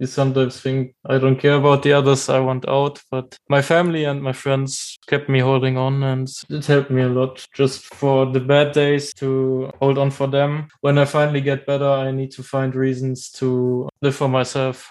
You sometimes think I don't care about the others, I want out. But my family and my friends kept me holding on and it helped me a lot just for the bad days to hold on for them. When I finally get better, I need to find reasons to live for myself.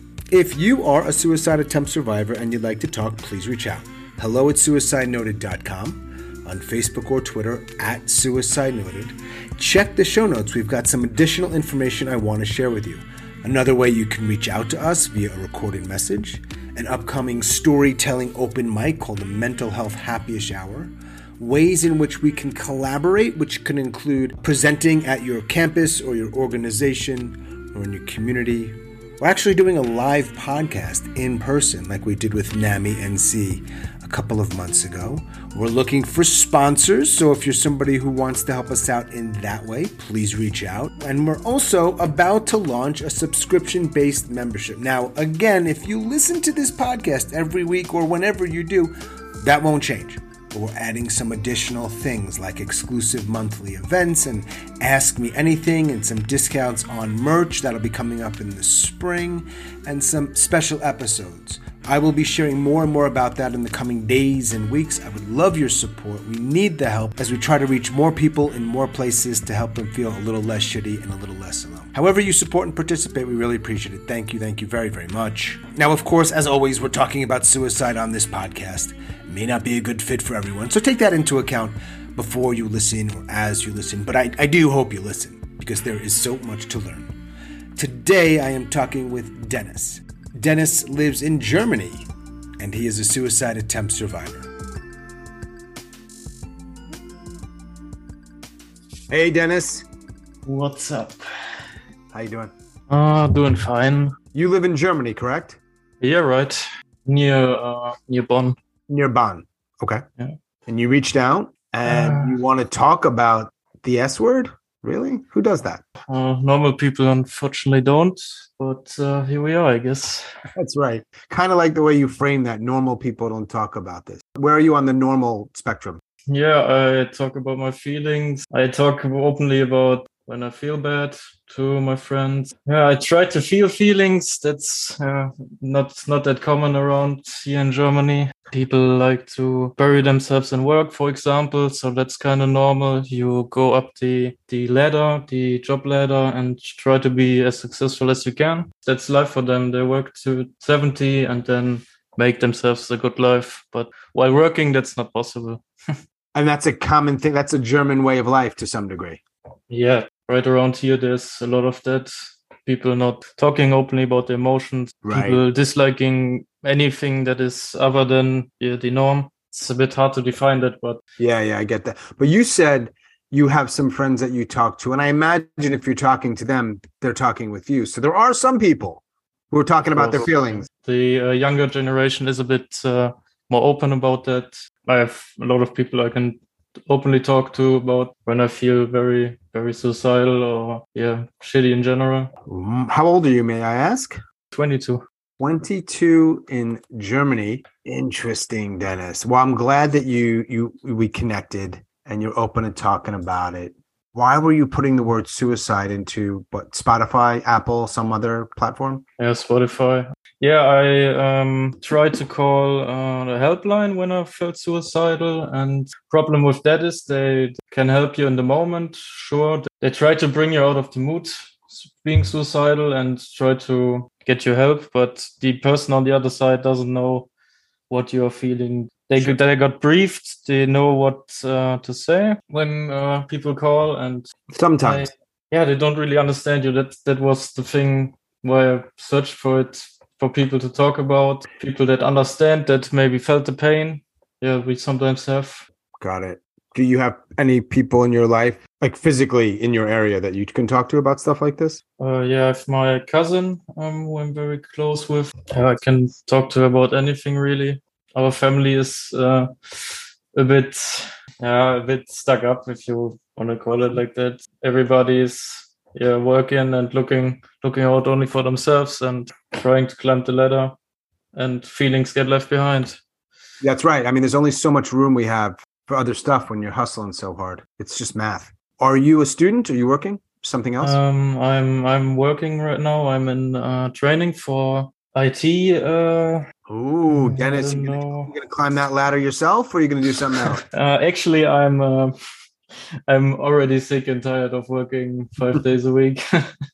If you are a suicide attempt survivor and you'd like to talk, please reach out. Hello at suicidenoted.com, on Facebook or Twitter at Suicide Noted. Check the show notes. We've got some additional information I want to share with you. Another way you can reach out to us via a recorded message, an upcoming storytelling open mic called the Mental Health Happyish Hour, ways in which we can collaborate, which can include presenting at your campus or your organization or in your community we're actually doing a live podcast in person, like we did with NAMI NC a couple of months ago. We're looking for sponsors, so if you're somebody who wants to help us out in that way, please reach out. And we're also about to launch a subscription based membership. Now, again, if you listen to this podcast every week or whenever you do, that won't change but we're adding some additional things like exclusive monthly events and Ask Me Anything and some discounts on merch that'll be coming up in the spring and some special episodes. I will be sharing more and more about that in the coming days and weeks. I would love your support. We need the help as we try to reach more people in more places to help them feel a little less shitty and a little less alone. However, you support and participate, we really appreciate it. Thank you, thank you very, very much. Now, of course, as always, we're talking about suicide on this podcast may not be a good fit for everyone. So take that into account before you listen or as you listen. But I, I do hope you listen because there is so much to learn. Today I am talking with Dennis. Dennis lives in Germany and he is a suicide attempt survivor. Hey Dennis. What's up? How you doing? Uh, doing fine. You live in Germany, correct? Yeah, right. Near uh, near Bonn near Bonn. Okay. Yeah. And you reached out and uh, you want to talk about the S word? Really? Who does that? Uh, normal people, unfortunately, don't. But uh, here we are, I guess. That's right. Kind of like the way you frame that. Normal people don't talk about this. Where are you on the normal spectrum? Yeah, I talk about my feelings. I talk openly about when I feel bad to my friends. Yeah, I try to feel feelings. That's uh, not not that common around here in Germany. People like to bury themselves in work, for example. So that's kind of normal. You go up the the ladder, the job ladder, and try to be as successful as you can. That's life for them. They work to seventy and then make themselves a good life. But while working, that's not possible. and that's a common thing. That's a German way of life to some degree. Yeah, right around here there's a lot of that. People not talking openly about their emotions. Right. people disliking anything that is other than yeah, the norm. It's a bit hard to define that but yeah yeah i get that. But you said you have some friends that you talk to and i imagine if you're talking to them they're talking with you. So there are some people who are talking about their feelings. the uh, younger generation is a bit uh, more open about that. I have a lot of people i can openly talk to about when I feel very, very suicidal or yeah, shitty in general. Mm, how old are you, may I ask? 22. 22 in Germany. Interesting, Dennis. Well, I'm glad that you you we connected and you're open and talking about it. Why were you putting the word suicide into what Spotify, Apple, some other platform? Yeah, Spotify. Yeah, I um, tried to call uh, the helpline when I felt suicidal, and problem with that is they can help you in the moment. Sure, they try to bring you out of the mood being suicidal and try to get you help, but the person on the other side doesn't know what you're feeling. They they got briefed. They know what uh, to say when uh, people call, and Sometimes. I- yeah, they don't really understand you. That that was the thing why I searched for it for people to talk about, people that understand that maybe felt the pain. Yeah, we sometimes have. Got it. Do you have any people in your life, like physically in your area, that you can talk to about stuff like this? Uh, yeah, I have my cousin um, who I'm very close with. I can talk to her about anything really. Our family is uh, a bit, yeah, a bit stuck up if you want to call it like that. Everybody is yeah working and looking looking out only for themselves and trying to climb the ladder, and feelings get left behind. That's right. I mean, there's only so much room we have for other stuff when you're hustling so hard. It's just math. Are you a student? Are you working? Something else? Um, I'm I'm working right now. I'm in uh, training for IT. Uh, Ooh, Dennis, you you gonna climb that ladder yourself, or are you gonna do something else? Uh, actually, I'm uh, I'm already sick and tired of working five days a week,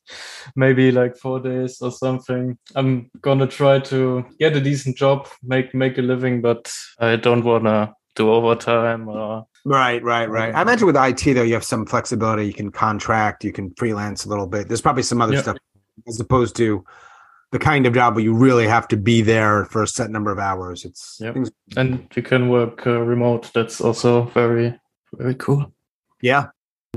maybe like four days or something. I'm gonna try to get a decent job, make make a living, but I don't wanna do overtime. Or right, right, right. I imagine with IT though, you have some flexibility. You can contract, you can freelance a little bit. There's probably some other Yeah. stuff as opposed to the kind of job where you really have to be there for a set number of hours. It's Yep. things, and you can work uh, remote. That's also very very cool. yeah.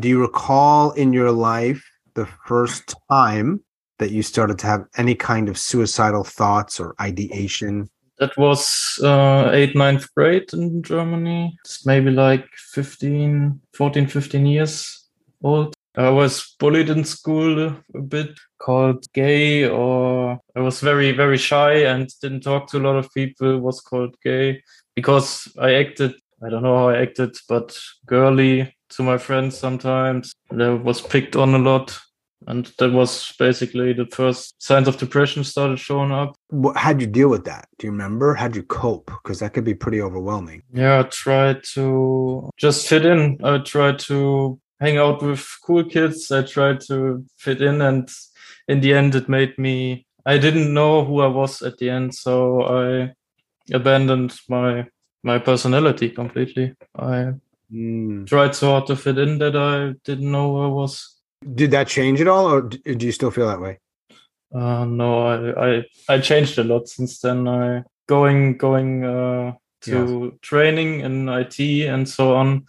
Do you recall in your life the first time that you started to have any kind of suicidal thoughts or ideation? That was uh, 8th, ninth grade in Germany. It's maybe like 15, 14, 15 years old. I was bullied in school a bit, called gay, or I was very, very shy and didn't talk to a lot of people, was called gay because I acted, I don't know how I acted, but girly to my friends sometimes. And I was picked on a lot. And that was basically the first signs of depression started showing up. How'd you deal with that? Do you remember? How'd you cope? Because that could be pretty overwhelming. Yeah, I tried to just fit in. I tried to hang out with cool kids. I tried to fit in, and in the end, it made me. I didn't know who I was at the end, so I abandoned my my personality completely. I Mm. tried so hard to fit in that I didn't know who I was. Did that change at all, or do you still feel that way? Uh, no, I, I I changed a lot since then. I going going uh, to training in IT and so on.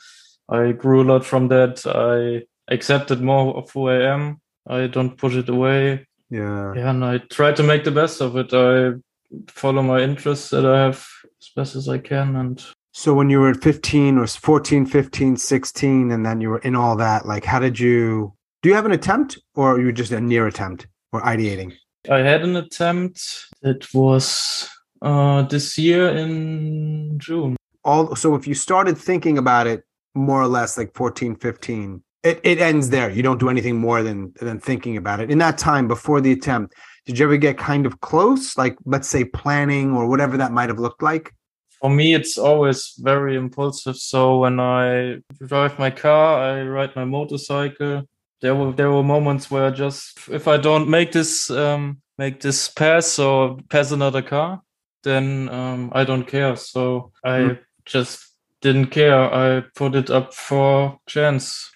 I grew a lot from that. I accepted more of who I am. I don't push it away. Yeah. Yeah, and I try to make the best of it. I follow my interests that I have as best as I can. And So when you were 15 or 14, 15, 16, and then you were in all that, like, how did you? Do you have an attempt, or you just a near attempt or ideating? I had an attempt. It was uh, this year in June. All so if you started thinking about it more or less like 14, 15, it, it ends there. You don't do anything more than than thinking about it. In that time before the attempt, did you ever get kind of close? Like let's say planning or whatever that might have looked like? For me, it's always very impulsive. So when I drive my car, I ride my motorcycle. There were there were moments where I just if I don't make this um, make this pass or pass another car, then um, I don't care. So I Mm. just didn't care. I put it up for chance.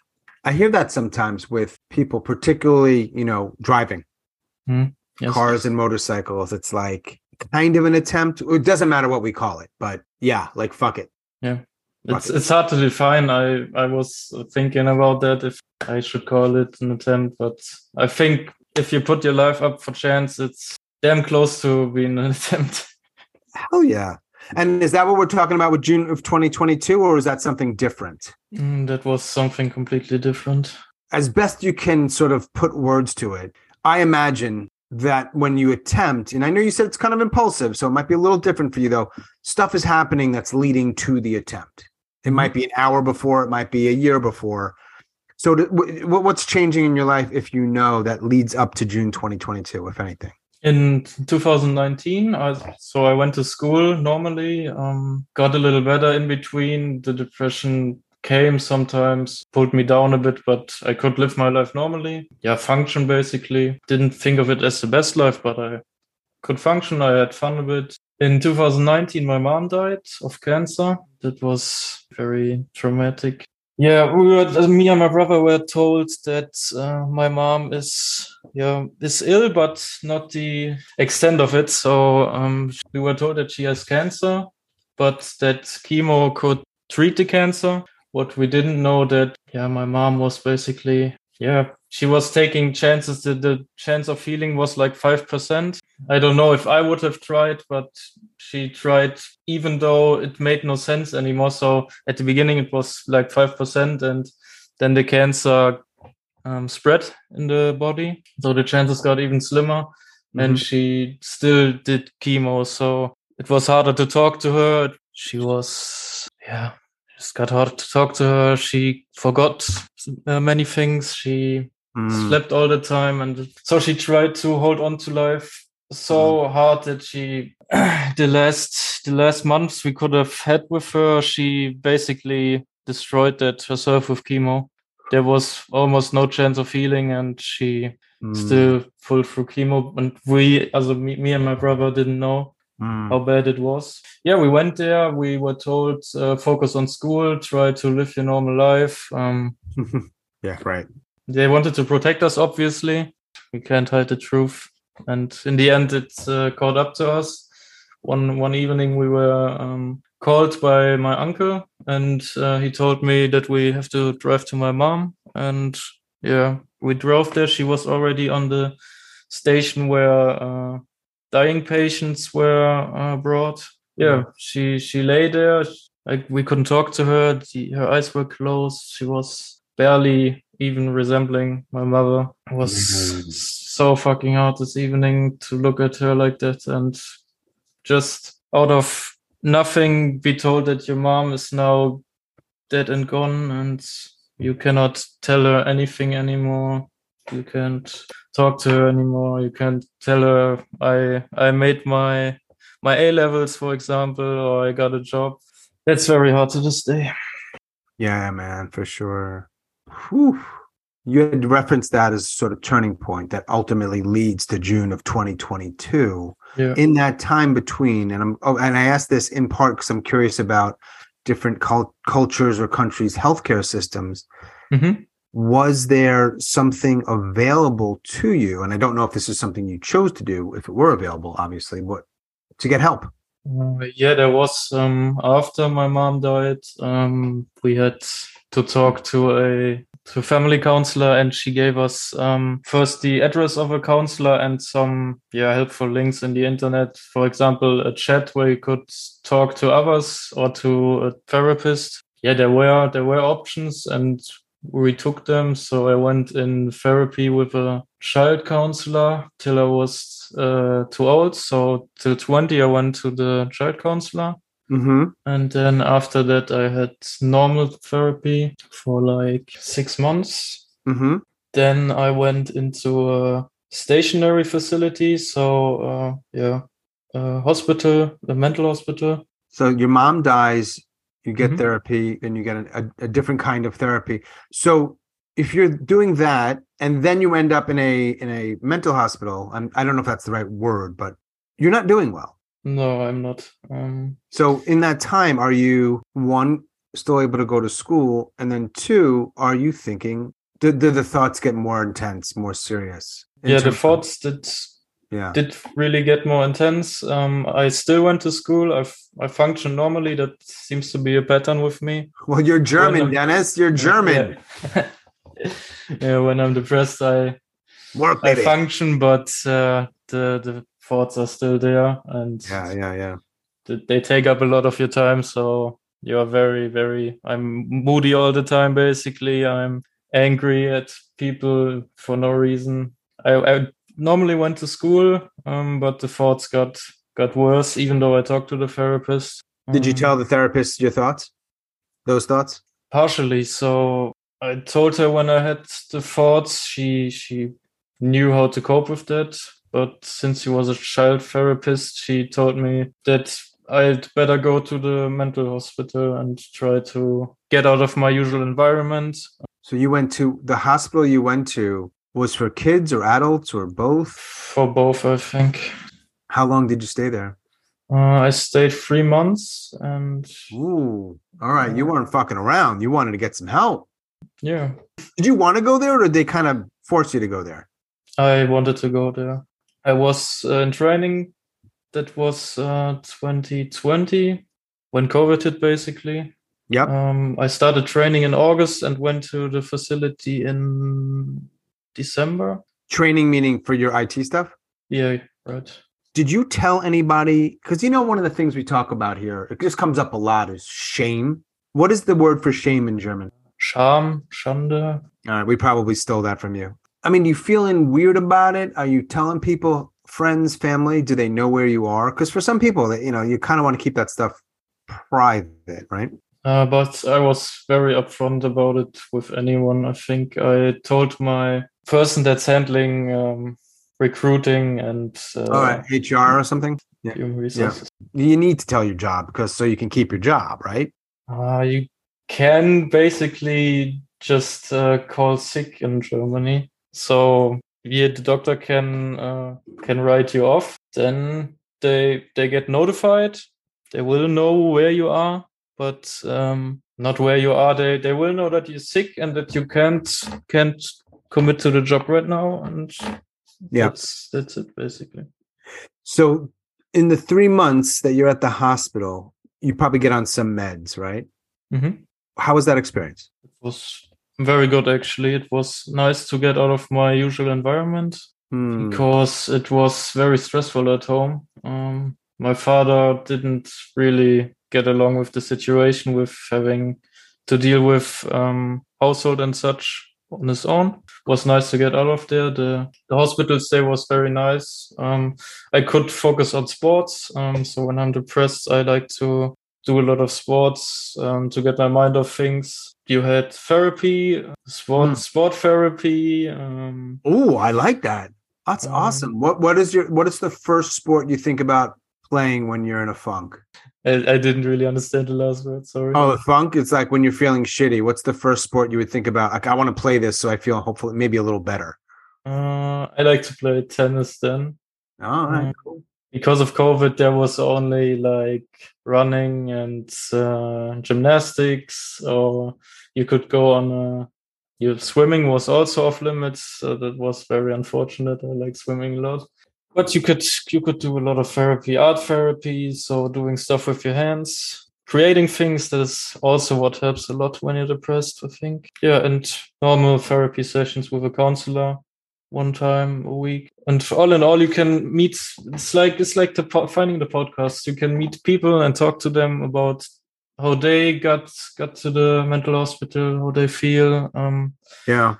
I hear that sometimes with people, particularly, you know, driving. Hmm. Yes. cars and motorcycles. It's like kind of an attempt. It doesn't matter what we call it, but yeah, like fuck it. Yeah, It's it's hard to define. I I was thinking about that if I should call it an attempt, but I think if you put your life up for chance, it's damn close to being an attempt. Hell yeah. And is that what we're talking about with June of 2022, or is that something different? Mm, that was something completely different. As best you can sort of put words to it, I imagine that when you attempt, and I know you said it's kind of impulsive, so it might be a little different for you though, stuff is happening that's leading to the attempt. It might be an hour before, it might be a year before. So, to, wh- wh- what's changing in your life if you know that leads up to June 2022, if anything? In 2019, I, so I went to school normally, um, got a little better in between. The depression came sometimes, pulled me down a bit, but I could live my life normally. Yeah, function basically. Didn't think of it as the best life, but I could function. I had fun a bit. In 2019, my mom died of cancer. That was very traumatic. Yeah, we were, me and my brother were told that uh, my mom is yeah is ill, but not the extent of it. So um, we were told that she has cancer, but that chemo could treat the cancer. What we didn't know that yeah, my mom was basically yeah she was taking chances that the chance of healing was like 5% i don't know if i would have tried but she tried even though it made no sense anymore so at the beginning it was like 5% and then the cancer um, spread in the body so the chances got even slimmer mm-hmm. and she still did chemo so it was harder to talk to her she was yeah it's got hard to talk to her. She forgot uh, many things. She mm. slept all the time, and so she tried to hold on to life so mm. hard that she the last the last months we could have had with her. She basically destroyed that herself with chemo. There was almost no chance of healing, and she mm. still pulled through chemo. And we, as me, me and my brother, didn't know mm. how bad it was. Yeah, we went there. We were told uh, focus on school, try to live your normal life. Um, yeah, right. They wanted to protect us, obviously. We can't hide the truth. And in the end, it uh, caught up to us. One one evening, we were um, called by my uncle, and uh, he told me that we have to drive to my mom. And yeah, we drove there. She was already on the station where uh, dying patients were uh, brought. Yeah, she she lay there. Like we couldn't talk to her. The, her eyes were closed. She was barely even resembling my mother. It was mm-hmm. so fucking hard this evening to look at her like that and just out of nothing be told that your mom is now dead and gone and you cannot tell her anything anymore. You can't talk to her anymore. You can't tell her I I made my my A levels, for example, or I got a job. That's very hard to this day. Yeah, man, for sure. Whew. You had referenced that as sort of turning point that ultimately leads to June of 2022. Yeah. In that time between, and I'm oh, and I asked this in part because I'm curious about different cult- cultures or countries' healthcare systems. Mm-hmm was there something available to you and i don't know if this is something you chose to do if it were available obviously but to get help uh, yeah there was um, after my mom died um, we had to talk to a to family counselor and she gave us um, first the address of a counselor and some yeah helpful links in the internet for example a chat where you could talk to others or to a therapist yeah there were there were options and we took them. So I went in therapy with a child counselor till I was uh, too old. So till 20, I went to the child counselor. Mm-hmm. And then after that, I had normal therapy for like six months. Mm-hmm. Then I went into a stationary facility. So, uh, yeah, a hospital, a mental hospital. So your mom dies you get mm-hmm. therapy and you get a, a, different kind of therapy so if you're doing that and then you end up in a in a mental hospital and i don't know if that's the right word but you're not doing well no i'm not um... so in that time are you one still able to go to school and then two are you thinking did, did the thoughts get more intense more serious yeah the thoughts did yeah. did really get more intense. Um, I still went to school. I I function normally. That seems to be a pattern with me. Well, you're German, Dennis. You're German. Yeah. yeah. when I'm depressed, I work. I function, but uh, the the thoughts are still there, and yeah, yeah, yeah. They take up a lot of your time. So you're very, very. I'm moody all the time. Basically, I'm angry at people for no reason. I, I normally went to school, um, but the thoughts got got worse. Even though I talked to the therapist. Did you um, tell the therapist your thoughts? Those thoughts? Partially. So I told her when I had the thoughts. She she knew how to cope with that. But since she was a child therapist, she told me that I'd better go to the mental hospital and try to get out of my usual environment. So you went to the hospital you went to was for kids or adults or both? For both, I think. How long did you stay there? Uh, I stayed three months and Ooh, all right. You weren't fucking around. You wanted to get some help. yeah, Did you want to go there, or did they kind of force you to go there? I wanted to go there. I was uh, in training. That was uh, 2020 when COVID hit, basically. Yeah. Um, I started training in August and went to the facility in December. Training meaning for your IT stuff. Yeah, right. Did you tell anybody? Because you know, one of the things we talk about here, it just comes up a lot, is shame. What is the word for shame in German? Scham, Schande. All right, we probably stole that from you. I mean, you feeling weird about it? Are you telling people, friends, family? Do they know where you are? Because for some people, you know, you kind of want to keep that stuff private, right? Uh, but I was very upfront about it with anyone. I think I told my person that's handling um, recruiting and uh, right, HR or something. human resources. You need to tell your job because so you can keep your job, right? Uh, you can basically just uh, call sick in Germany. So yeah, the doctor can uh, can write you off. Then they they get notified. They will know where you are, but um, not where you are. They they will know that you're sick and that you can't can't commit to the job right now. And Yeah. that's that's it basically. So in the three months that you're at the hospital, you probably get on some meds, right? hmm How was that experience? It was very good actually. It was nice to get out of my usual environment. Hmm. because it was very stressful at home. Um, my father didn't really get along with the situation with having to deal with um, household and such on his own. It was nice to get out of there. The, the hospital stay was very nice. Um, I could focus on sports. Um, so when I'm depressed, I like to do a lot of sports um, to get my mind off things. You had therapy, sport, Hmm. sport therapy. Um, Oh, I like that. That's Um, awesome. What what is your what is the first sport you think about playing when you're in a funk? I, I didn't really understand the last word. Sorry. Oh, the funk. It's like when you're feeling shitty. What's the first sport you would think about? Like, I want to play this, so I feel hopefully maybe a little better. Uh, I like to play tennis then. All right, Um, cool. Because of COVID, there was only like running and uh, gymnastics, or you could go on a. Your swimming was also off limits, so that was very unfortunate. I like swimming a lot, but you could you could do a lot of therapy, art therapy, so doing stuff with your hands, creating things. That is also what helps a lot when you're depressed. I think, yeah, and normal therapy sessions with a counselor one time a week. And all in all you can meet it's like it's like the finding the podcast. You can meet people and talk to them about how they got got to the mental hospital how they feel. Um Yeah.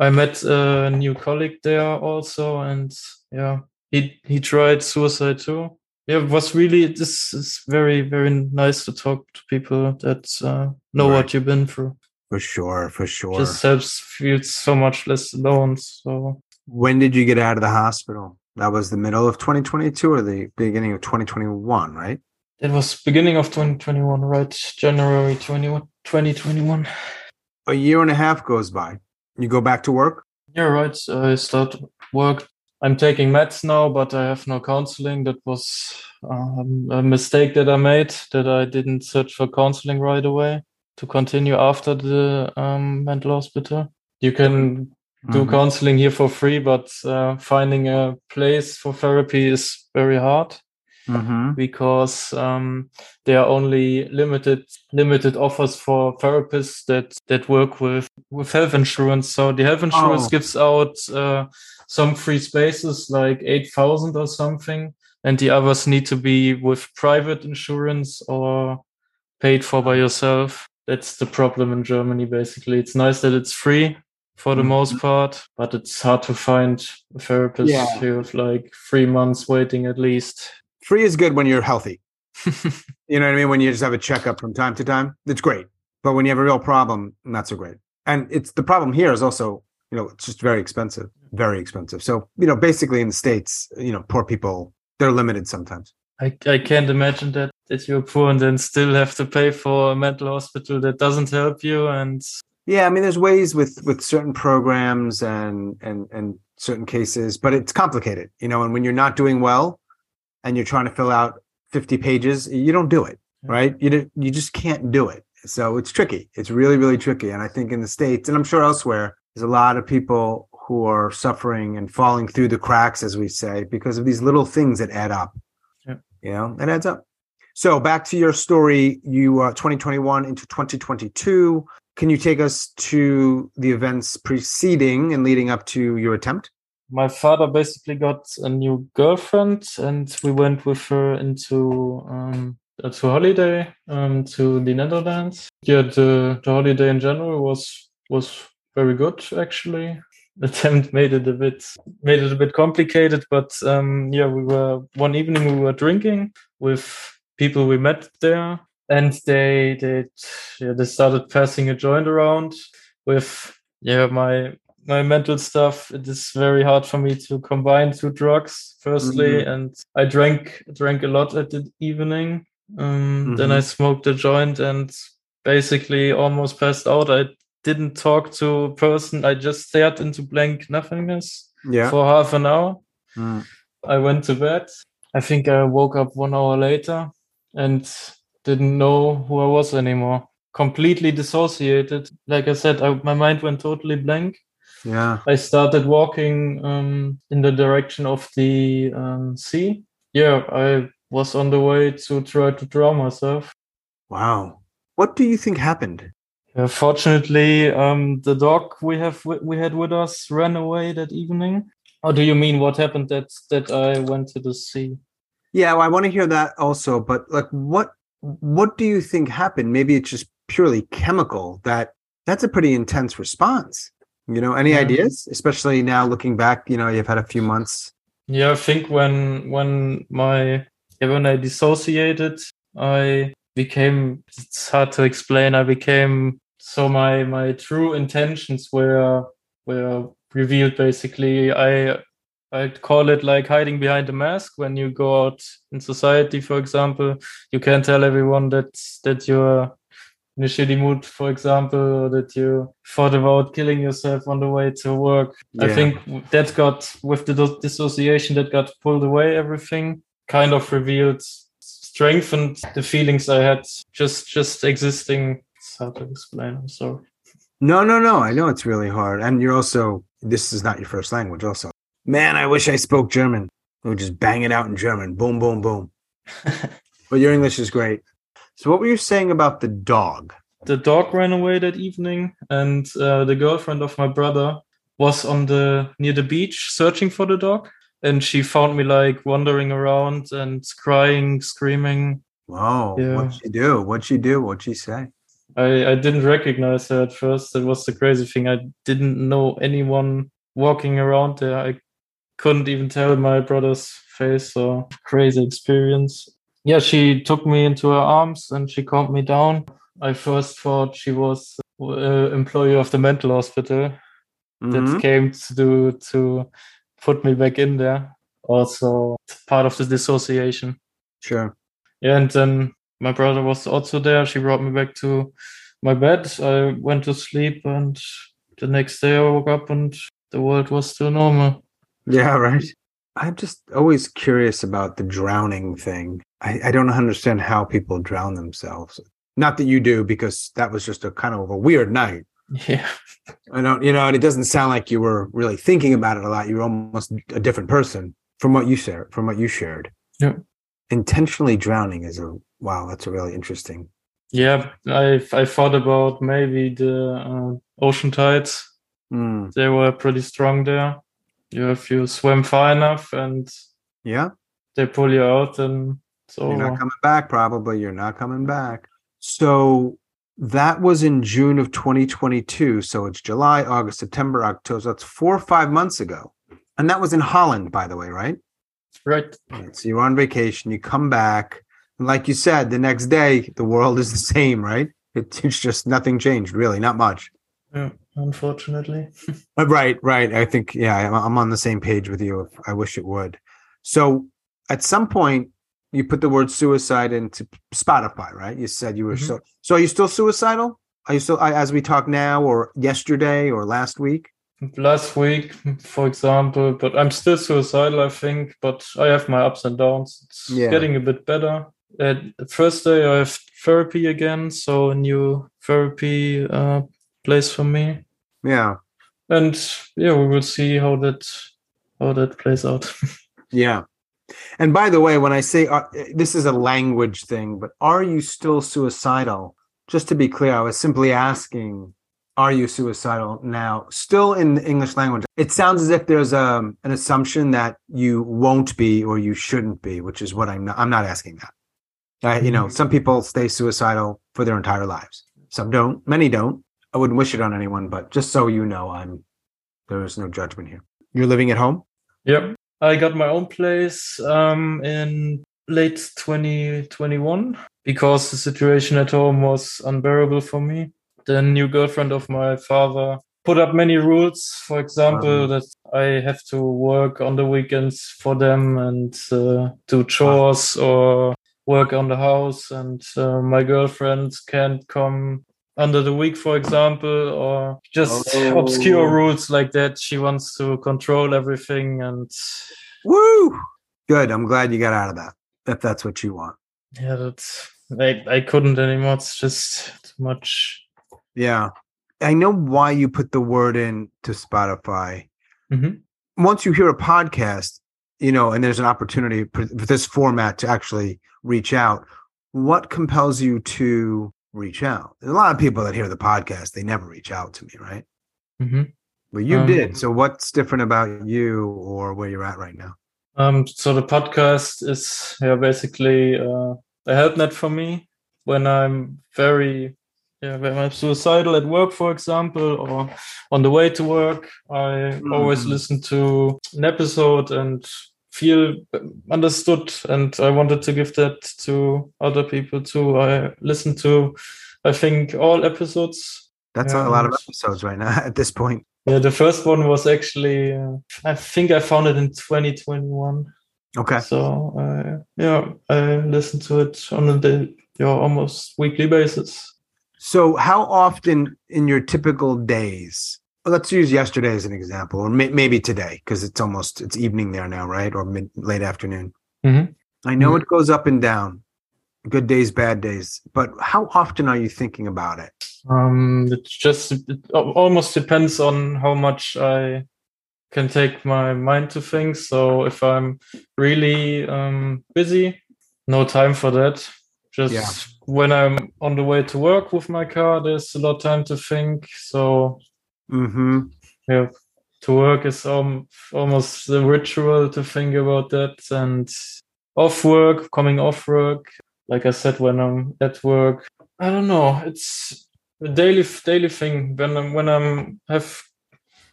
i met a new colleague there also and yeah he he tried suicide too. Yeah it was really this is very very nice to talk to people that uh, know Right. what you've been through For sure, for sure. just helps feel so much less alone so when did you get out of the hospital? That was the middle of 2022 or the beginning of 2021, right? It was beginning of 2021, right? January 21, 2021. A year and a half goes by. You go back to work. Yeah, right. I start work. I'm taking meds now, but I have no counseling. That was um, a mistake that I made that I didn't search for counseling right away to continue after the um, mental hospital. You can do Mhm. counseling here for free, but uh, finding a place for therapy is very hard. Mhm. because um, there are only limited limited offers for therapists that that work with with health insurance. So the health insurance Oh. gives out uh, some free spaces, like eight thousand or something, and the others need to be with private insurance or paid for by yourself. That's the problem in Germany. Basically, it's nice that it's free for the Mhm. most part, but it's hard to find a therapist Yeah. who have like three months waiting at least. Free is good when you're healthy. You know what I mean? When you just have a checkup from time to time, it's great. But when you have a real problem, not so great. And it's the problem here is also, you know, it's just very expensive, very expensive. So, you know, basically in the States, you know, poor people, they're limited sometimes. I, I can't imagine that that you're poor and then still have to pay for a mental hospital that doesn't help you and Yeah, I mean, there's ways with with certain programs and and and certain cases, but it's complicated, you know. And when you're not doing well, and you're trying to fill out 50 pages, you don't do it, right? You you just can't do it. So it's tricky. It's really really tricky. And I think in the states, and I'm sure elsewhere, there's a lot of people who are suffering and falling through the cracks, as we say, because of these little things that add up. Yeah. You know, it adds up. So back to your story, you uh, 2021 into 2022. Can you take us to the events preceding and leading up to your attempt? My father basically got a new girlfriend, and we went with her into um, to holiday um, to the Netherlands. Yeah, the, the holiday in general was was very good actually. Attempt made it a bit made it a bit complicated, but um, yeah, we were one evening we were drinking with people we met there, and they they yeah, they started passing a joint around with yeah my my mental stuff it is very hard for me to combine two drugs firstly Mhm. and i drank drank a lot at the evening um, then i smoked a joint and basically almost passed out i didn't talk to a person i just stared into blank nothingness Yeah. for half an hour Mm. I went to bed. I think I woke up one hour later and didn't know who I was anymore. Completely dissociated. Like I said, I, my mind went totally blank. Yeah. I started walking um, in the direction of the um, sea. Yeah, I was on the way to try to drown myself. Wow. What do you think happened? Yeah, fortunately, um, the dog we have we had with us ran away that evening. Or do you mean what happened that that I went to the sea? Yeah, well, I want to hear that also, but like what what do you think happened? Maybe it's just purely chemical that that's a pretty intense response. You know, any Yeah. ideas? Especially now looking back, you know, you've had a few months. Yeah, I think when when my yeah, when I dissociated, I became it's hard to explain. I became so my my true intentions were were revealed basically. I I'd call it like hiding behind a mask when you go out in society, for example. You can't tell everyone that that you're in a shitty mood, for example, or that you thought about killing yourself on the way to work. I think that got with the dissociation that got pulled away, everything kind of revealed, strengthened the feelings I had just just existing. It's hard to explain. I'm sorry. No, no, no. I know it's really hard. And you're also this is not your first language also. Man, I wish I spoke German. We would just bang it out in German. Boom, boom, boom. But your English is great. So what were you saying about the dog? the dog ran away that evening, and uh, the girlfriend of my brother was on the near the beach searching for the dog, and she found me like wandering around and crying, screaming. Whoa. Yeah. What'd she do? What'd she do? What'd she say? I, I didn't recognize her at first. That was the crazy thing. I didn't know anyone walking around there. I couldn't even tell my brother's face. So crazy experience. Yeah, she took me into her arms and she calmed me down. I first thought she was uh, employee of the mental hospital Mhm. that came to do to put me back in there. Also part of the dissociation. Sure. Yeah, and then my brother was also there. She brought me back to my bed. I went to sleep, and the next day I woke up, and the world was still normal. Yeah, right. I'm just always curious about the drowning thing. I, I don't understand how people drown themselves. Not that you do, because that was just a kind of a weird night. Yeah, I don't, you know, and it doesn't sound like you were really thinking about it a lot. You were almost a different person from what you shared. From what you shared. Yeah. Intentionally drowning is a wow. That's a really interesting. yeah. I I thought about maybe the uh, ocean tides. Hmm. They were pretty strong there. You if you swim far enough, and Yeah. they pull you out, and so You're not coming back, probably. You're not coming back. So that was in June of 2022. So it's July, August, September, October. So that's four or five months ago. And that was in Holland, by the way, right? Right. Right. So you're on vacation, you come back. And like you said, the next day, the world is the same, right? It, it's just nothing changed, really, not much. Yeah. Unfortunately. Uh, Right, right. I think, yeah, I'm, I'm on the same page with you. I wish it would. So at some point, you put the word suicide into Spotify, right? You said you were Mhm. so. So are you still suicidal? Are you still, I- as we talk now, or yesterday, or last week? last week, for example, but I'm still suicidal, I think, but I have my ups and downs. It's Yeah. getting a bit better. At the first day, I have therapy again, so a new therapy uh, place for me. Yeah. And yeah, we will see how that how that plays out. Yeah. And by the way, when I say uh, this is a language thing, but are you still suicidal? Just to be clear, I was simply asking, are you suicidal now? Still in the English language. It sounds as if there's um, an assumption that you won't be or you shouldn't be, which is what I'm not. I'm not asking that. Uh, you know, some people stay suicidal for their entire lives. Some don't. Many don't. I wouldn't wish it on anyone, but just so you know, I'm there is no judgment here. You're living at home. Yep. I got my own place um, in late 2021 because the situation at home was unbearable for me. The new girlfriend of my father put up many rules. For example, Wow. that I have to work on the weekends for them and uh, do chores or work on the house, and uh, my girlfriend can't come under the week, for example, or just Oh. obscure rules like that. She wants to control everything, and Woo! Good. I'm glad you got out of that. If that's what you want. yeah, that's I, I couldn't anymore. It's just too much. Yeah. I know why you put the word in to Spotify. Mhm. Once you hear a podcast, you know, and there's an opportunity for this format to actually reach out, what compels you to reach out? There's a lot of people that hear the podcast, they never reach out to me, right? hmm But you Um, did. So what's different about you or where you're at right now? Um, so the podcast is yeah basically uh, a help net for me when I'm very yeah when I'm suicidal at work, for example, or on the way to work. I always Mhm. listen to an episode and feel understood, and I wanted to give that to other people too. I listened to, I think, all episodes. That's a lot of episodes right now at this point. Yeah, the first one was actually, uh, I think I found it in 2021. Okay. So uh, yeah, I listen to it on a day, yeah, almost weekly basis. So, how often in your typical days? Let's use yesterday as an example, or may, maybe today, because it's almost it's evening there now, right? Or mid late afternoon. Mhm. I know it goes up and down, good days, bad days. But how often are you thinking about it? Um, it just it almost depends on how much I can take my mind to things. So if I'm really um, busy, no time for that. Just Yeah. when I'm on the way to work with my car, there's a lot of time to think. So Mm-hmm. yeah to work is um, almost a ritual to think about that and off work coming off work like i said when i'm at work i don't know it's a daily daily thing when i'm when i'm have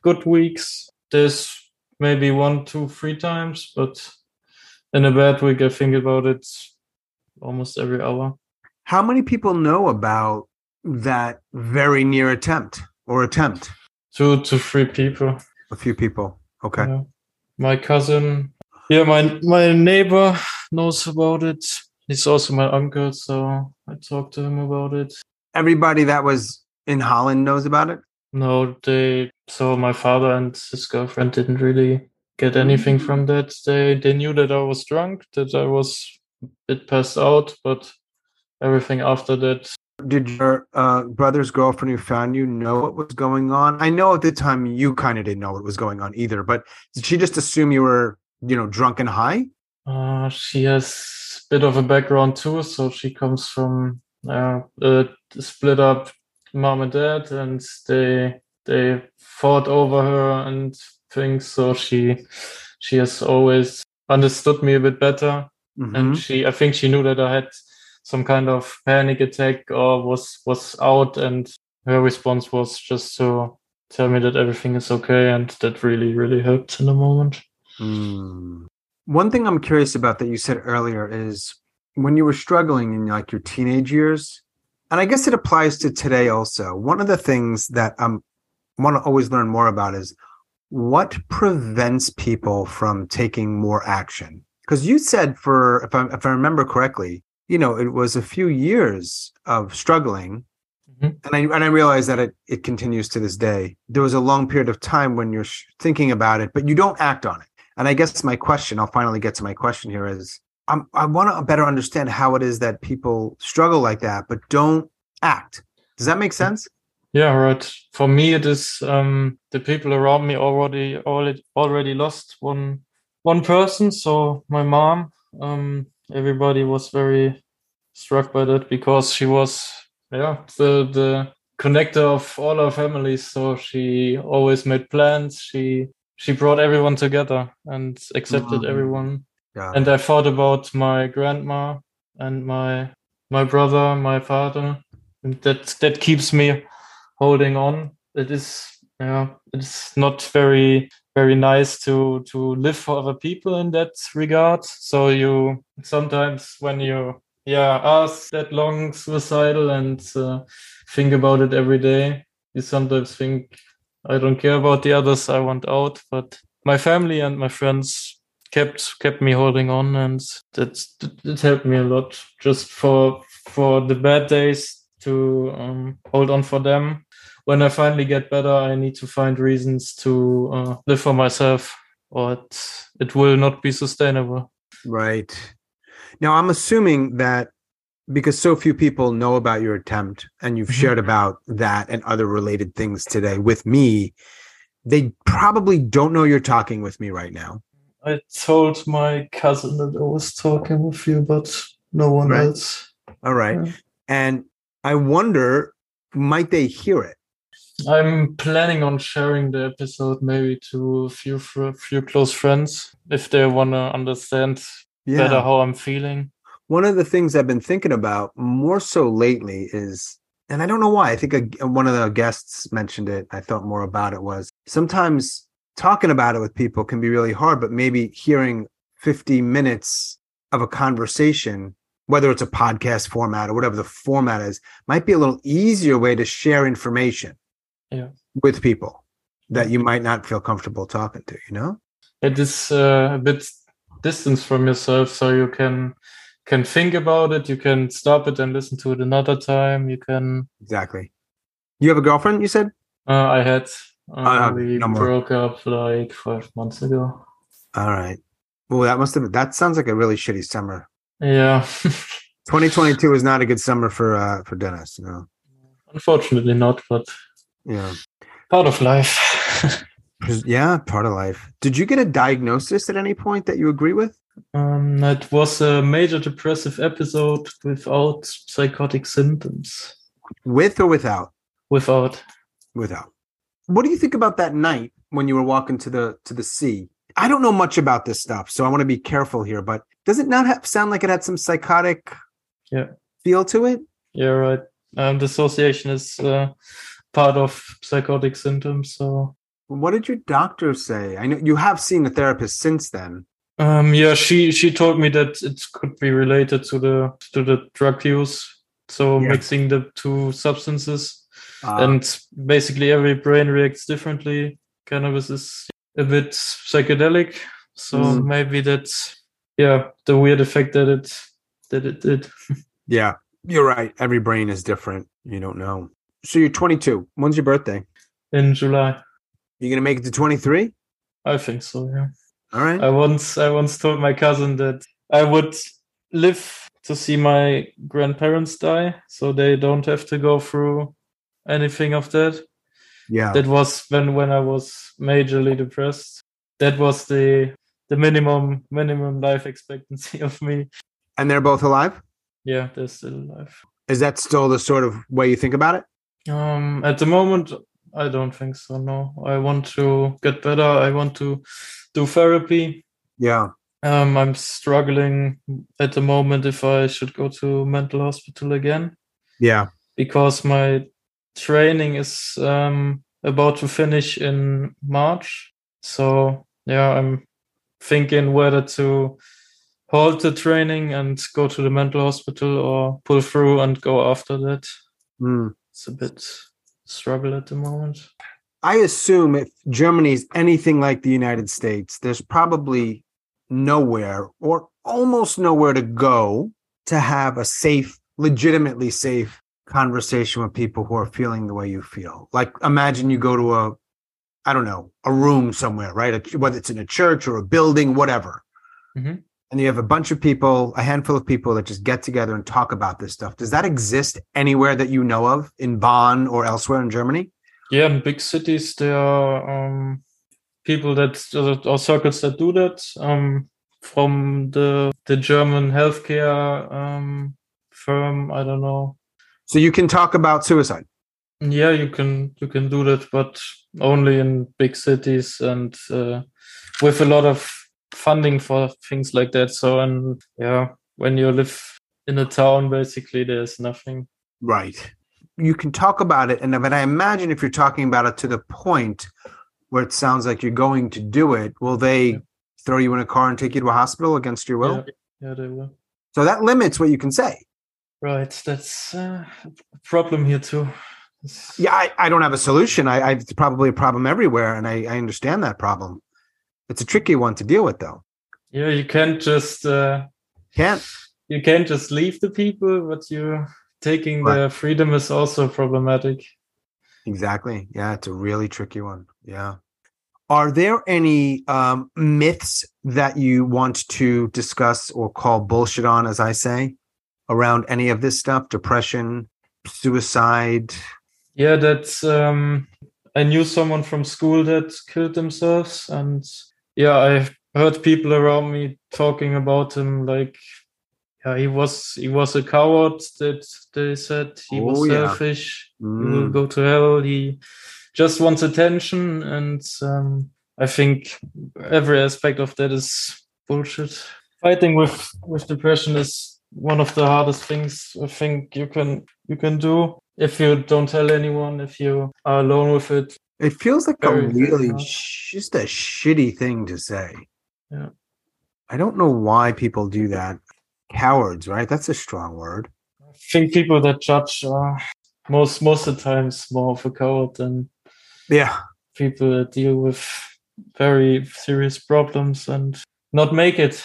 good weeks there's maybe one two three times but in a bad week i think about it almost every hour How many people know about that very near attempt or attempt? Two to three people A few people. Okay. Yeah. My cousin, yeah, my my neighbor knows about it. He's also my uncle, so I talked to him about it. Everybody that was in Holland knows about it. No, they so my father and his girlfriend didn't really get anything from that. They they knew that I was drunk, that I was a bit passed out, but everything after that, Did your uh, brother's girlfriend who found you know what was going on? I know at the time you kind of didn't know what was going on either, but did she just assume you were, you know, drunk and high? uh, she has a bit of a background too. So she comes from uh, a split up mom and dad, and they they fought over her and things. So she she has always understood me a bit better, Mhm. and she I think she knew that I had some kind of panic attack or was was out, and her response was just to tell me that everything is okay, and that really really helped in the moment. Mm. One thing I'm curious about that you said earlier is when you were struggling in like your teenage years, and I guess it applies to today also. One of the things that I'm want to always learn more about is what prevents people from taking more action. Because you said for if I if I remember correctly, you know, it was a few years of struggling and I and I realize that it it continues to this day. There was a long period of time when you're sh- thinking about it, but you don't act on it. And I guess my question, I'll finally get to my question here, is I'm, I want to better understand how it is that people struggle like that, but don't act. Does that make sense? Yeah, right. For me, it is um, the people around me already already already lost one one person. So my mom. Um, everybody was very struck by that because she was yeah the the connector of all our families. So she always made plans. She she brought everyone together and accepted Mhm. everyone. Yeah. And I thought about my grandma and my my brother, my father, and that that keeps me holding on. It is yeah, it's not very very nice to to live for other people in that regard. So you sometimes when you yeah are that long suicidal and uh, think about it every day, you sometimes think I don't care about the others. I want out, but my family and my friends kept kept me holding on, and that it helped me a lot. Just for for the bad days to um, hold on for them. When I finally get better, I need to find reasons to uh, live for myself, or it, it will not be sustainable. Right. Now, I'm assuming that because so few people know about your attempt and you've Mhm. shared about that and other related things today with me, they probably don't know you're talking with me right now. I told my cousin that I was talking with you, but no one Right. else. All right. Yeah. And I wonder, might they hear it? I'm planning on sharing the episode maybe to a few few close friends if they want to understand better how I'm feeling. One of the things I've been thinking about more so lately is, and I don't know why, I think a, one of the guests mentioned it. I thought more about it was sometimes talking about it with people can be really hard, but maybe hearing 50 minutes of a conversation, whether it's a podcast format or whatever the format is, might be a little easier way to share information Yeah. with people that you might not feel comfortable talking to, you know? It is uh, a bit distance from yourself, so you can can think about it. You can stop it and listen to it another time. You can. Exactly. You have a girlfriend, you said? Uh, I had. Uh, we no more. broke up like five months ago. All right. Well, that must have that sounds like a really shitty summer. Yeah, 2022 is not a good summer for uh for Dennis, you know. unfortunately not, but Yeah. part of life. Yeah, part of life. Did you get a diagnosis at any point that you agree with? Um, it was a major depressive episode without psychotic symptoms. With or without? Without. Without. What do you think about that night when you were walking to the to the sea? I don't know much about this stuff, so I want to be careful here, but does it not have, sound like it had some psychotic Yeah. feel to it? Yeah, right. Um, dissociation is uh, part of psychotic symptoms. So, What did your doctor say? I know you have seen a therapist since then. um, yeah, she she told me that it could be related to the to the drug use. So Yeah. mixing the two substances, Uh, and basically every brain reacts differently. Cannabis is a bit psychedelic, so Mm. maybe that's yeah the weird effect that it that it did. Yeah, you're right. Every brain is different. You don't know. So you're 22. When's your birthday? in July. You're gonna make it to 23? I think so. Yeah. All right. I once I once told my cousin that I would live to see my grandparents die, so they don't have to go through anything of that. yeah. That was when when I was majorly depressed. That was the the minimum minimum life expectancy of me. And they're both alive. Yeah, they're still alive. Is that still the sort of way you think about it? Um, at the moment, I don't think so. No, I want to get better. I want to do therapy. Yeah. Um, I'm struggling at the moment if I should go to mental hospital again Yeah. because my training is um, about to finish in March. So yeah, I'm thinking whether to halt the training and go to the mental hospital or pull through and go after that. Hmm. It's a bit struggle at the moment. I assume if Germany is anything like the United States, there's probably nowhere or almost nowhere to go to have a safe, legitimately safe conversation with people who are feeling the way you feel? Like, imagine you go to a, I don't know, a room somewhere, right? A, whether it's in a church or a building, whatever. Mhm. And you have a bunch of people, a handful of people that just get together and talk about this stuff. Does that exist anywhere that you know of in Bonn or elsewhere in Germany? Yeah, in big cities there are um, people that or circles that do that. Um, from the the German healthcare um, firm, I don't know. So you can talk about suicide. Yeah, you can you can do that, but only in big cities and uh, with a lot of funding for things like that. So and yeah, when you live in a town, basically there's nothing. Right. You can talk about it, and but I imagine if you're talking about it to the point where it sounds like you're going to do it, will they Yeah. throw you in a car and take you to a hospital against your will? Yeah, yeah, they will. So that limits what you can say. Right, that's uh, a problem here too. Yeah, I, I don't have a solution. I, I it's probably a problem everywhere, and I, I understand that problem. It's a tricky one to deal with, though. yeah, you can't just uh, Can't you can't just leave the people, but you taking their freedom is also problematic. exactly. Yeah, it's a really tricky one. Yeah. Are there any um, myths that you want to discuss or call bullshit on, as I say, around any of this stuff? Depression, suicide. Yeah, that's um I knew someone from school that killed themselves and yeah, I've heard people around me talking about him like yeah, he was he was a coward that they said he Oh, was yeah. selfish. He will Mm, go to hell. He just wants attention and um I think every aspect of that is bullshit. Fighting with with depression is one of the hardest things I think you can you can do if you don't tell anyone, if you are alone with it. It feels like a Very, very really sh- just a shitty thing to say. Yeah. I don't know why people do that. Cowards, right? That's a strong word. I think people that judge are most most of the times more of a coward than Yeah. people that deal with very serious problems and not make it.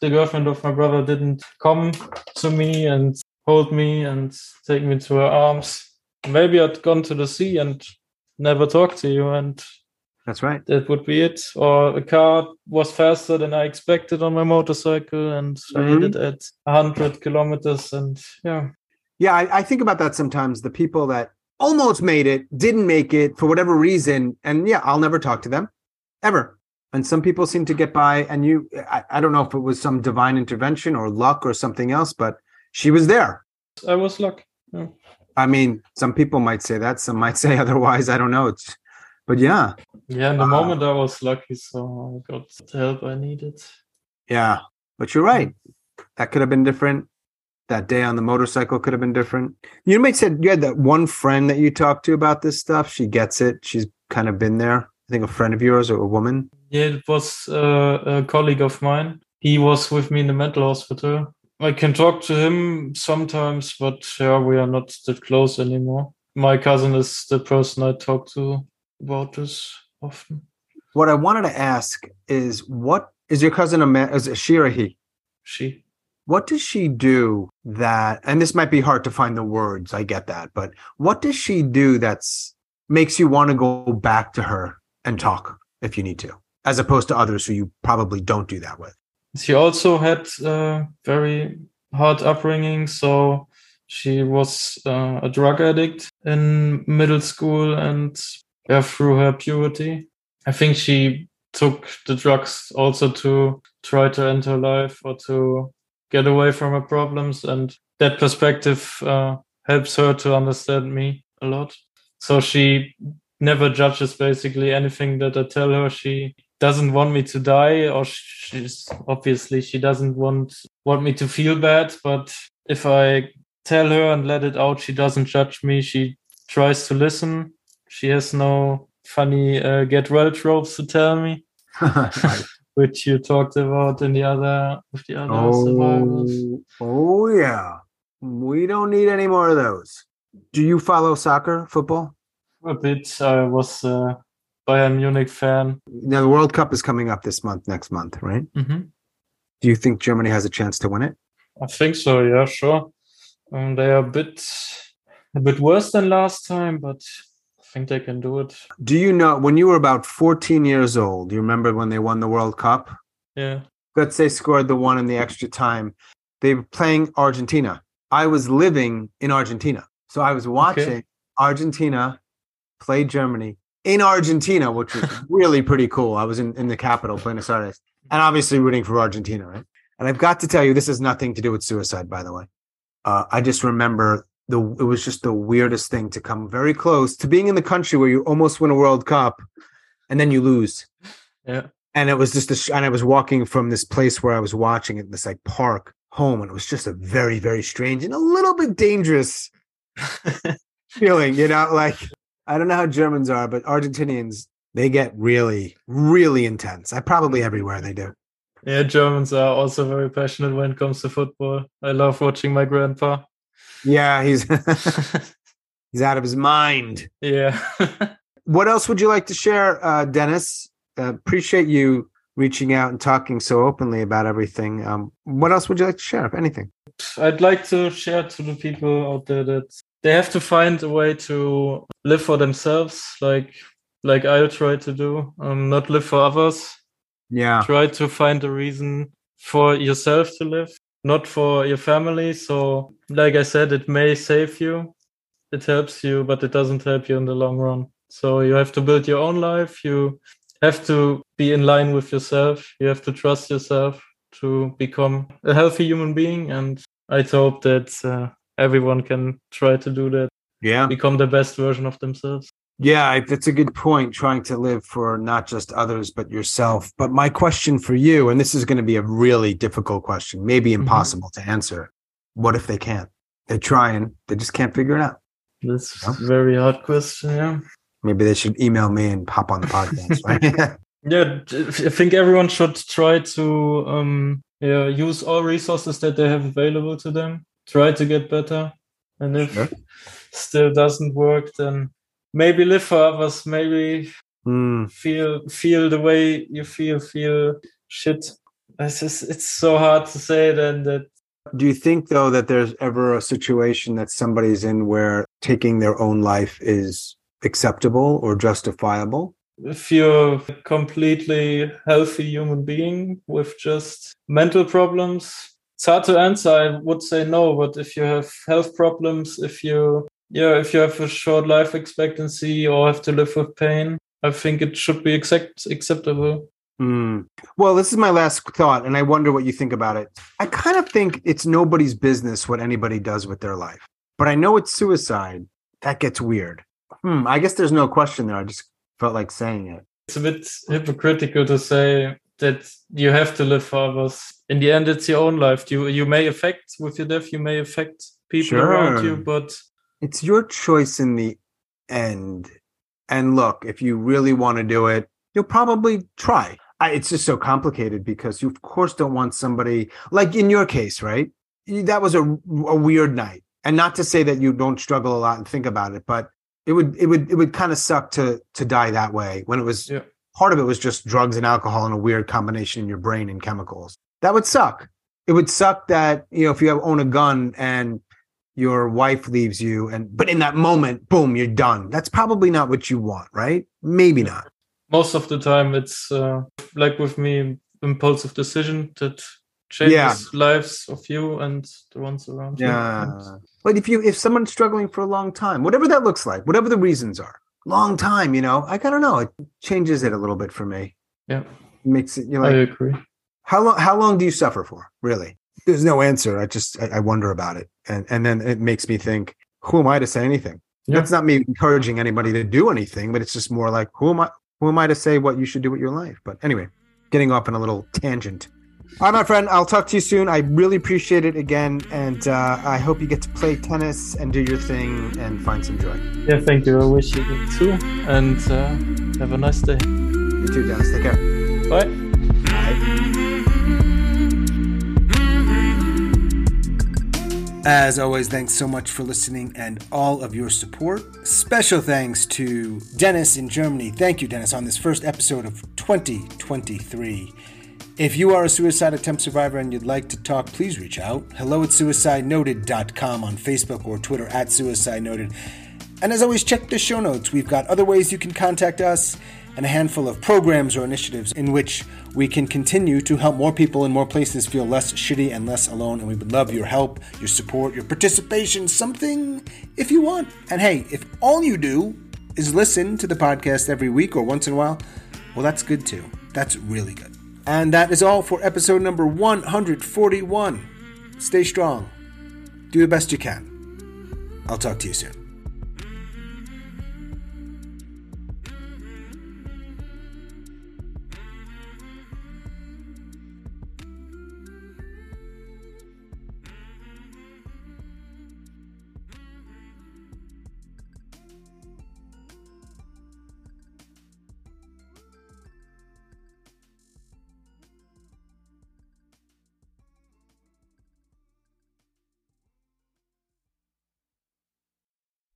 The girlfriend of my brother didn't come to me and hold me and take me to her arms. Maybe I'd gone to the sea and never talk to you, and That's right. that would be it. Or a car was faster than I expected on my motorcycle, and I mm-hmm. hit it at 100 kilometers. And yeah, Yeah, I, I think about that sometimes. The people that almost made it, didn't make it for whatever reason. And yeah, I'll never talk to them ever. And some people seem to get by. And you, I, I don't know if it was some divine intervention or luck or something else, but she was there. I was lucky. I mean, some people might say that, some might say otherwise. I don't know. It's, but yeah, Yeah, in the Wow. moment I was lucky, so I got the help I needed. yeah. But you're right. That could have been different. That day on the motorcycle could have been different. You might said you had that one friend that you talked to about this stuff. She gets it. She's kind of been there. I think a friend of yours or a woman. Yeah, it was uh, a colleague of mine. He was with me in the mental hospital. I can talk to him sometimes, but yeah, we are not that close anymore. My cousin is the person I talk to about this often. What I wanted to ask is what is your cousin a man is she or he? She. What does she do that and this might be hard to find the words, I get that, but what does she do that's makes you want to go back to her and talk if you need to, as opposed to others who you probably don't do that with? She also had uh, very hard upbringing, so she was uh, a drug addict in middle school and yeah, through her puberty. I think she took the drugs also to try to end her life or to get away from her problems, and that perspective uh, helps her to understand me a lot. So she never judges basically anything that I tell her. She doesn't want me to die or she's obviously she doesn't want want me to feel bad but if i tell her and let it out she doesn't judge me she tries to listen she has no funny uh, get well tropes to tell me which you talked about in the other with the other survivors oh, oh yeah. We don't need any more of those. Do you follow soccer, football? a bit i was a bayern munich fan Now the World Cup is coming up this month, next month, right? hmm Do you think Germany has a chance to win it? i think so yeah sure um, they are a bit a bit worse than last time, but I think they can do it. Do you know when you were about 14 years old? You remember when they won the World Cup? Yeah. Götze scored the one in the extra time. They were playing Argentina. I was living in Argentina. So I was watching okay. Argentina play Germany in Argentina, which was really pretty cool. I was in, in the capital, Buenos Aires, and obviously rooting for Argentina, right? And I've got to tell you, this has nothing to do with suicide, by the way. Uh, I just remember the it was just the weirdest thing to come very close to being in the country where you almost win a World Cup and then you lose. Yeah. And it was just a, and I was walking from this place where I was watching it, this like park home, and it was just a very, very strange and a little bit dangerous feeling, you know, like I don't know how Germans are, but Argentinians, they get really, really intense. I probably everywhere they do. Yeah, Germans are also very passionate when it comes to football. I love watching my grandpa. Yeah, he's he's out of his mind. Yeah. what else would you like to share, uh, Dennis? Uh, appreciate you reaching out and talking so openly about everything. Um, what else would you like to share, if anything? I'd like to share to the people out there that they have to find a way to live for themselves, like like I'll try to do. Um, not live for others. Yeah. Try to find a reason for yourself to live, not for your family. So, like I said, it may save you, it helps you, but it doesn't help you in the long run. So you have to build your own life. You have to be in line with yourself. You have to trust yourself to become a healthy human being. And I hope that uh, everyone can try to do that. Yeah. Become the best version of themselves. Yeah, that's a good point. Trying to live for not just others, but yourself. But my question for you, and this is going to be a really difficult question, maybe mm-hmm. impossible mm-hmm. to answer. What if they can't? They're trying, they just can't figure it out. That's a very hard question. Yeah. Maybe they should email me and hop on the podcast. Right? yeah, I think everyone should try to um, yeah, use all resources that they have available to them try to get better. And if sure. still doesn't work, then maybe live for others. Maybe mm. feel feel the way you feel. Feel shit. It's just, it's so hard to say then that. Do you think though that there's ever a situation that somebody's in where taking their own life is acceptable or justifiable? If you're a completely healthy human being with just mental problems, it's hard to answer. I would say no, but if you have health problems, if you yeah, if you have a short life expectancy or have to live with pain, I think it should be accept- acceptable. Mm. Well, this is my last thought, and I wonder what you think about it. I kind of think it's nobody's business what anybody does with their life, but I know it's suicide. That gets weird. Hmm. I guess there's no question there. I just felt like saying it. It's a bit hypocritical to say that you have to live for others. In the end, it's your own life. You you may affect with your death, you may affect people sure. around you, but it's your choice in the end. And look, if you really want to do it, you'll probably try. I, it's just so complicated because you, of course, don't want somebody like in your case, right? That was a, a weird night, and not to say that you don't struggle a lot and think about it, but it would it would it would kind of suck to to die that way when it was yeah part of it was just drugs and alcohol and a weird combination in your brain and chemicals. That would suck. It would suck that, you know, if you have, own a gun and your wife leaves you and but in that moment, boom, you're done. That's probably not what you want, right? Maybe not. Most of the time it's uh, like with me impulsive decision that changes yeah. lives of you and the ones around you. Yeah. But if you if someone's struggling for a long time, whatever that looks like, whatever the reasons are, long time, you know. Like I don't know, it changes it a little bit for me. Yeah. makes it you know like, I agree. How long how long do you suffer for, really? There's no answer. I just I, I wonder about it. And and then it makes me think, who am I to say anything? Yeah. That's not me encouraging anybody to do anything, but it's just more like who am I who am I to say what you should do with your life? But anyway, getting off on a little tangent. All right, my friend. I'll talk to you soon. I really appreciate it again, and uh, I hope you get to play tennis and do your thing and find some joy. Yeah, thank you. I wish you did too, and uh, have a nice day. You too, Dennis. Take care. Bye. Bye. As always, thanks so much for listening and all of your support. Special thanks to Dennis in Germany. Thank you, Dennis, on this first episode of 2023. If you are a suicide attempt survivor and you'd like to talk, please reach out. Hello at suicidenoted.com on Facebook or Twitter at suicidenoted. And as always, check the show notes. We've got other ways you can contact us and a handful of programs or initiatives in which we can continue to help more people in more places feel less shitty and less alone. And we would love your help, your support, your participation, something if you want. And hey, if all you do is listen to the podcast every week or once in a while, well, that's good too. That's really good. And that is all for episode number 141. Stay strong. Do the best you can. I'll talk to you soon.